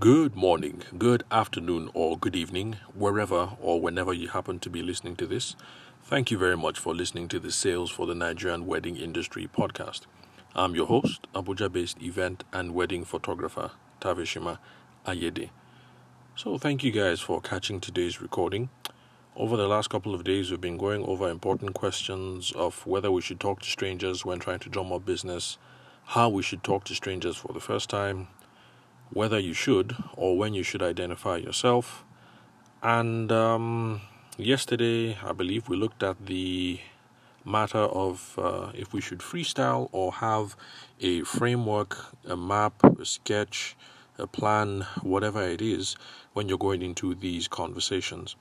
Good morning, good afternoon, or good evening, wherever or whenever you happen to be listening to this. Thank you very much for listening to the Sales for the Nigerian Wedding Industry podcast. I'm your host, Abuja based event and wedding photographer, Tavishima Ayede. So, thank you guys for catching today's recording. Over the last couple of days, we've been going over important questions of whether we should talk to strangers when trying to drum up business, how we should talk to strangers for the first time, whether you should or when you should identify yourself. And um, yesterday, I believe we looked at the matter of uh, if we should freestyle or have a framework, a map, a sketch, a plan, whatever it is, when you're going into these conversations.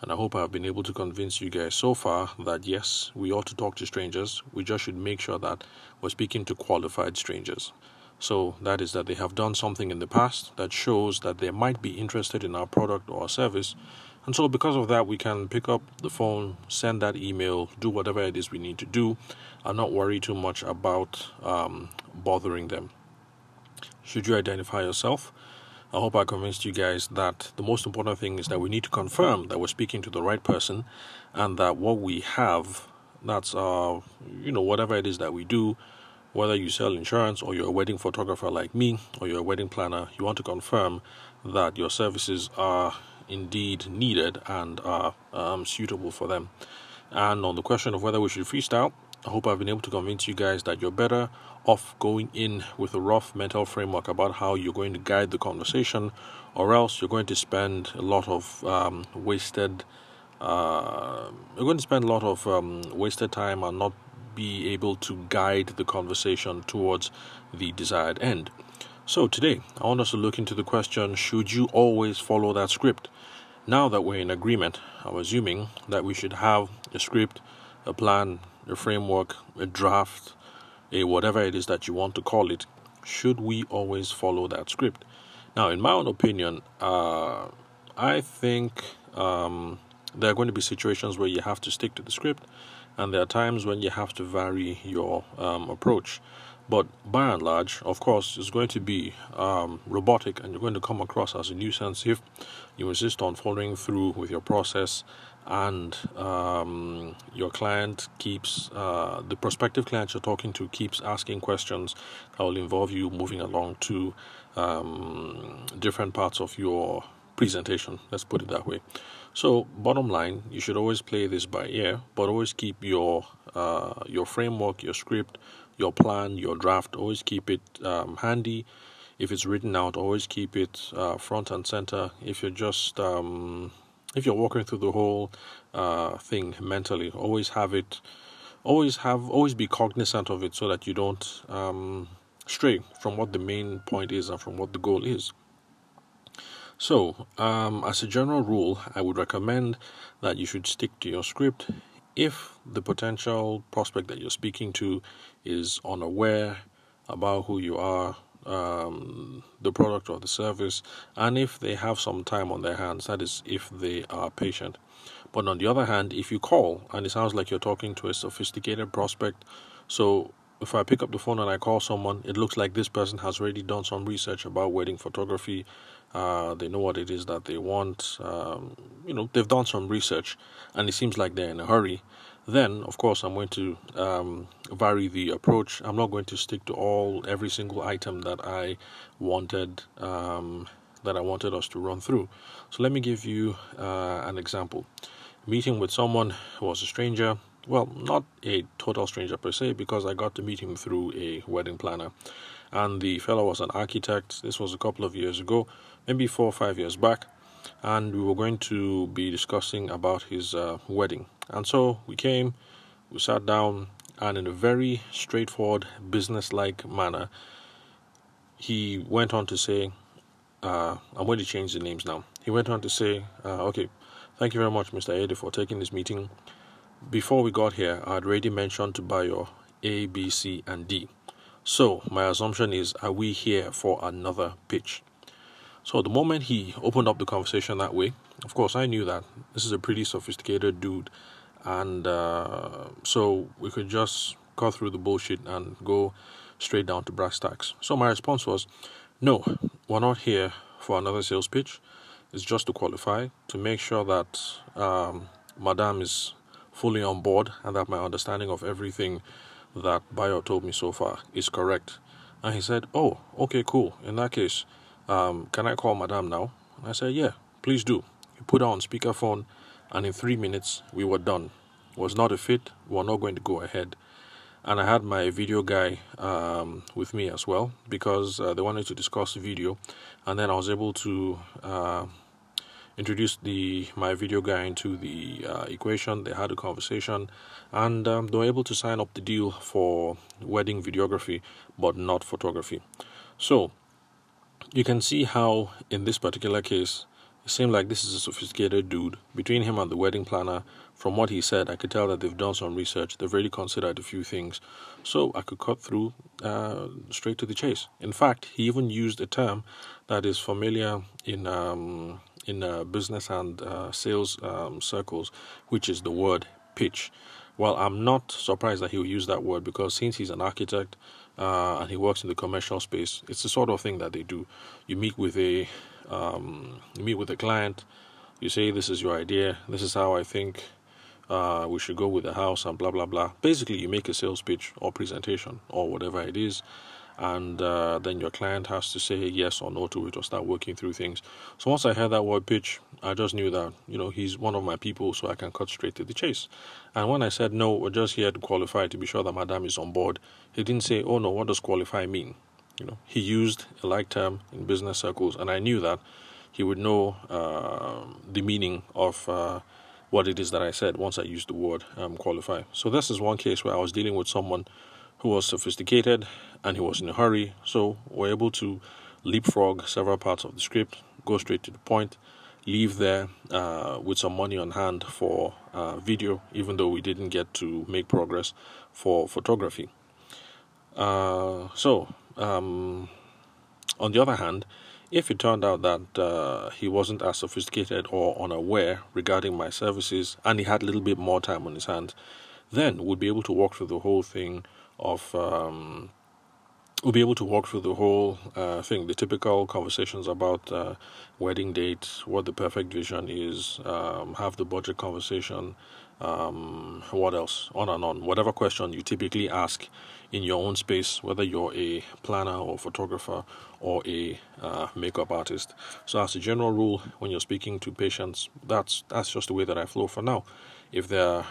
And I hope I've been able to convince you guys so far that yes, we ought to talk to strangers. We just should make sure that we're speaking to qualified strangers. So that is that they have done something in the past that shows that they might be interested in our product or our service. And so, because of that, we can pick up the phone, send that email, do whatever it is we need to do, and not worry too much about um, bothering them. Should you identify yourself? I hope I convinced you guys that the most important thing is that we need to confirm that we're speaking to the right person and that what we have, that's, uh, you know, whatever it is that we do, whether you sell insurance or you're a wedding photographer like me or you're a wedding planner, you want to confirm that your services are indeed needed and are um, suitable for them. And on the question of whether we should freestyle, I hope I've been able to convince you guys that you're better off going in with a rough mental framework about how you're going to guide the conversation, or else you're going to spend a lot of um, wasted. Uh, you're going to spend a lot of um, wasted time and not be able to guide the conversation towards the desired end. So, today, I want us to look into the question should you always follow that script? Now that we're in agreement, I'm assuming that we should have a script, a plan, a framework, a draft, a whatever it is that you want to call it. Should we always follow that script? Now, in my own opinion, uh, I think um, there are going to be situations where you have to stick to the script, and there are times when you have to vary your um, approach. But by and large, of course, it's going to be um, robotic, and you're going to come across as a nuisance if you insist on following through with your process, and um, your client keeps uh, the prospective client you're talking to keeps asking questions that will involve you moving along to um, different parts of your presentation. Let's put it that way. So, bottom line, you should always play this by ear, but always keep your uh, your framework, your script, your plan, your draft. Always keep it um, handy. If it's written out, always keep it uh, front and center. If you're just um, if you're walking through the whole uh, thing mentally, always have it. Always have always be cognizant of it so that you don't um, stray from what the main point is and from what the goal is. So, um, as a general rule, I would recommend that you should stick to your script if the potential prospect that you're speaking to is unaware about who you are, um, the product or the service, and if they have some time on their hands, that is, if they are patient. But on the other hand, if you call and it sounds like you're talking to a sophisticated prospect, so if I pick up the phone and I call someone, it looks like this person has already done some research about wedding photography uh, they know what it is that they want. Um, you know, they've done some research, and it seems like they're in a hurry. Then, of course, I'm going to um, vary the approach. I'm not going to stick to all every single item that I wanted um, that I wanted us to run through. So let me give you uh, an example. Meeting with someone who was a stranger. Well, not a total stranger per se, because I got to meet him through a wedding planner and the fellow was an architect. This was a couple of years ago, maybe four or five years back, and we were going to be discussing about his uh, wedding. And so we came, we sat down, and in a very straightforward, business-like manner, he went on to say, uh, "I'm going to change the names now." He went on to say, uh, "Okay, thank you very much, Mr. Ede, for taking this meeting." Before we got here, I had already mentioned to buy your A, B, C, and D. So, my assumption is, are we here for another pitch? So, the moment he opened up the conversation that way, of course, I knew that this is a pretty sophisticated dude, and uh, so we could just cut through the bullshit and go straight down to brass tacks. So, my response was, no, we're not here for another sales pitch. It's just to qualify, to make sure that um, Madame is fully on board and that my understanding of everything that Bayo told me so far is correct. And he said, Oh, okay, cool. In that case, um, can I call Madame now? I said, Yeah, please do. He put her on speakerphone, and in three minutes, we were done. It was not a fit, we were not going to go ahead. And I had my video guy um, with me as well because uh, they wanted to discuss the video, and then I was able to. Uh, introduced the my video guy into the uh, equation. They had a conversation, and um, they were able to sign up the deal for wedding videography, but not photography. So you can see how, in this particular case, it seemed like this is a sophisticated dude. Between him and the wedding planner, from what he said, I could tell that they've done some research. They've really considered a few things. So I could cut through uh, straight to the chase. In fact, he even used a term that is familiar in um, in uh, business and uh, sales um, circles, which is the word pitch. Well, I'm not surprised that he will use that word because since he's an architect uh, and he works in the commercial space, it's the sort of thing that they do. You meet with a um, you meet with a client, you say this is your idea, this is how I think uh, we should go with the house, and blah blah blah. Basically, you make a sales pitch or presentation or whatever it is, and uh, then your client has to say yes or no to it or start working through things. So once I heard that word pitch, I just knew that you know he's one of my people, so I can cut straight to the chase. And when I said no, we're just here to qualify to be sure that Madame is on board, he didn't say, "Oh no, what does qualify mean?" You know, he used a like term in business circles, and I knew that he would know uh, the meaning of. What it is that I said once I used the word um, qualify. So, this is one case where I was dealing with someone who was sophisticated and he was in a hurry. So we're able to leapfrog several parts of the script, go straight to the point, leave there uh, with some money on hand for uh, video, even though we didn't get to make progress for photography. Uh, so, um, on the other hand, if it turned out that uh, he wasn't as sophisticated or unaware regarding my services and he had a little bit more time on his hands, then we'd be able to walk through the whole thing of um, we'll be able to walk through the whole uh, thing, the typical conversations about uh, wedding dates, what the perfect vision is, um, have the budget conversation, um, what else, on and on. Whatever question you typically ask in your own space, whether you're a planner or photographer or a uh, makeup artist. So, as a general rule, when you're speaking to patients, that's that's just the way that I flow for now. If they're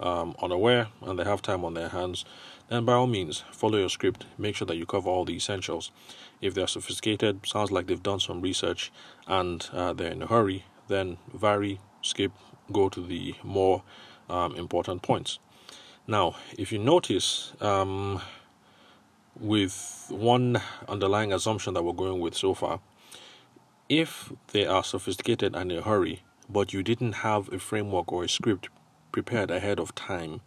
um, unaware and they have time on their hands, then by all means follow your script. Make sure that you cover all the essentials. If they're sophisticated, sounds like they've done some research and uh, they're in a hurry, then vary, skip, go to the more um, important points. Now, if you notice, um, with one underlying assumption that we're going with so far, if they are sophisticated and in a hurry, but you didn't have a framework or a script prepared ahead of time,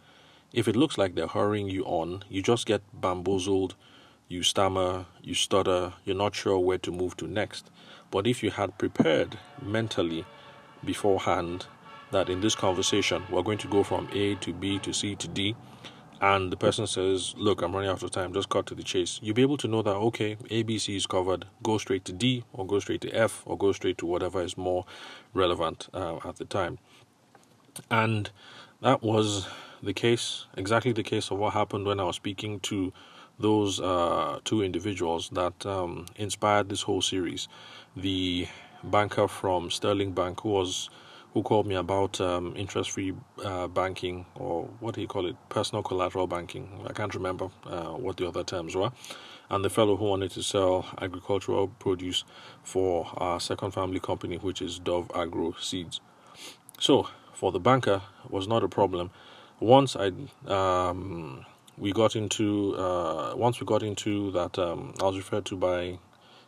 if it looks like they're hurrying you on, you just get bamboozled, you stammer, you stutter, you're not sure where to move to next. But if you had prepared mentally beforehand that in this conversation we're going to go from A to B to C to D, and the person says, Look, I'm running out of time, just cut to the chase, you'll be able to know that, okay, ABC is covered, go straight to D, or go straight to F, or go straight to whatever is more relevant uh, at the time. And that was the case, exactly the case of what happened when I was speaking to those uh, two individuals that um, inspired this whole series. The banker from Sterling Bank, who was who called me about um, interest-free uh, banking or what do you call it, personal collateral banking. I can't remember uh, what the other terms were. And the fellow who wanted to sell agricultural produce for our second family company, which is Dove Agro Seeds. So for the banker was not a problem once I um, we got into uh, once we got into that um, I was referred to by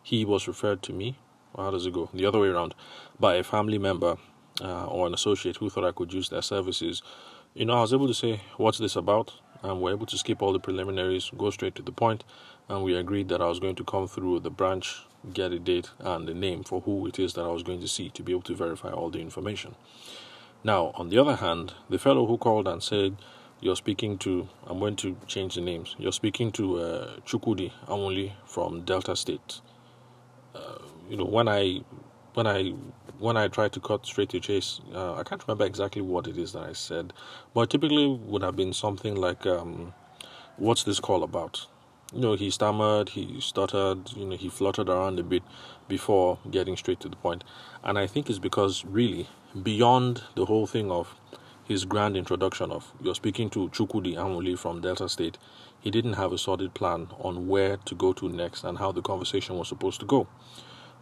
he was referred to me. how does it go? The other way around by a family member uh, or an associate who thought I could use their services. You know, I was able to say, "What's this about?" and we're able to skip all the preliminaries, go straight to the point, and we agreed that I was going to come through the branch, get a date and the name for who it is that I was going to see to be able to verify all the information. Now, on the other hand, the fellow who called and said, You're speaking to, I'm going to change the names, you're speaking to uh, Chukwudi Amuli from Delta State. Uh, you know, when I when I when I try to cut straight to chase, uh, I can't remember exactly what it is that I said, but typically would have been something like, um, "What's this call about?" You know, he stammered, he stuttered, you know, he fluttered around a bit before getting straight to the point, and I think it's because really beyond the whole thing of his grand introduction of you're speaking to Chukwudi Amuli from Delta State, he didn't have a solid plan on where to go to next and how the conversation was supposed to go.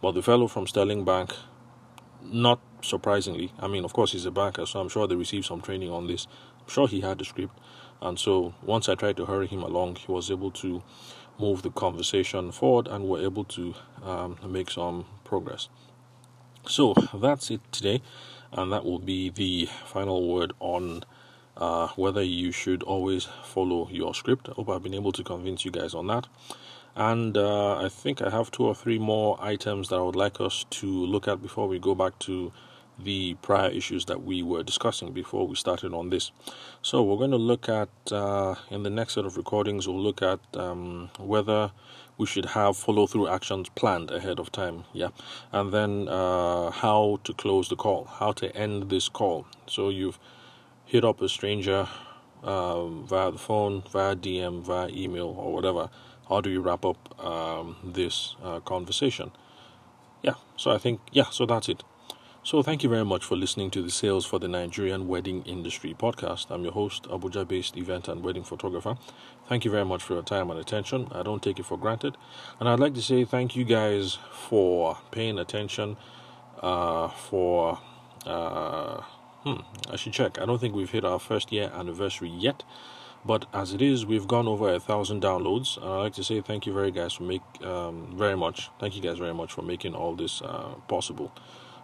But the fellow from Sterling Bank, not surprisingly, I mean, of course, he's a banker, so I'm sure they received some training on this. I'm sure he had the script. And so once I tried to hurry him along, he was able to move the conversation forward and were able to um, make some progress. So that's it today, and that will be the final word on uh, whether you should always follow your script. I hope I've been able to convince you guys on that. And uh, I think I have two or three more items that I would like us to look at before we go back to the prior issues that we were discussing before we started on this. So we're going to look at uh, in the next set of recordings. We'll look at um, whether we should have follow through actions planned ahead of time. Yeah, and then uh, how to close the call, how to end this call. So you've hit up a stranger um, via the phone, via DM, via email, or whatever how do you wrap up um, this uh, conversation? Yeah, so I think, yeah, so that's it. So thank you very much for listening to the Sales for the Nigerian Wedding Industry podcast. I'm your host, Abuja based event and wedding photographer. Thank you very much for your time and attention. I don't take it for granted. And I'd like to say thank you guys for paying attention, uh, for, uh, hmm, I should check. I don't think we've hit our first year anniversary yet. But as it is, we've gone over a thousand downloads. And I'd like to say thank you very guys for make um, very much. Thank you guys very much for making all this uh, possible.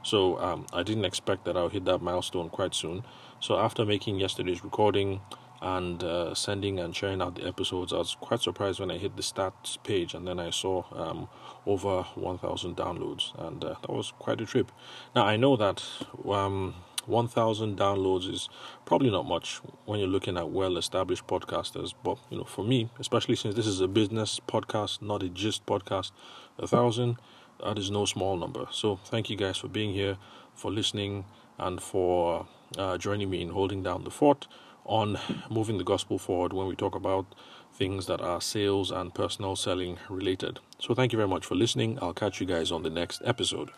So um, I didn't expect that I'll hit that milestone quite soon. So after making yesterday's recording and uh, sending and sharing out the episodes, I was quite surprised when I hit the stats page and then I saw um, over 1,000 downloads, and uh, that was quite a trip. Now I know that um, 1,000 downloads is probably not much when you're looking at well established podcasters. But, you know, for me, especially since this is a business podcast, not a gist podcast, a thousand, that is no small number. So thank you guys for being here, for listening, and for uh, joining me in holding down the fort on moving the gospel forward when we talk about things that are sales and personal selling related. So thank you very much for listening. I'll catch you guys on the next episode.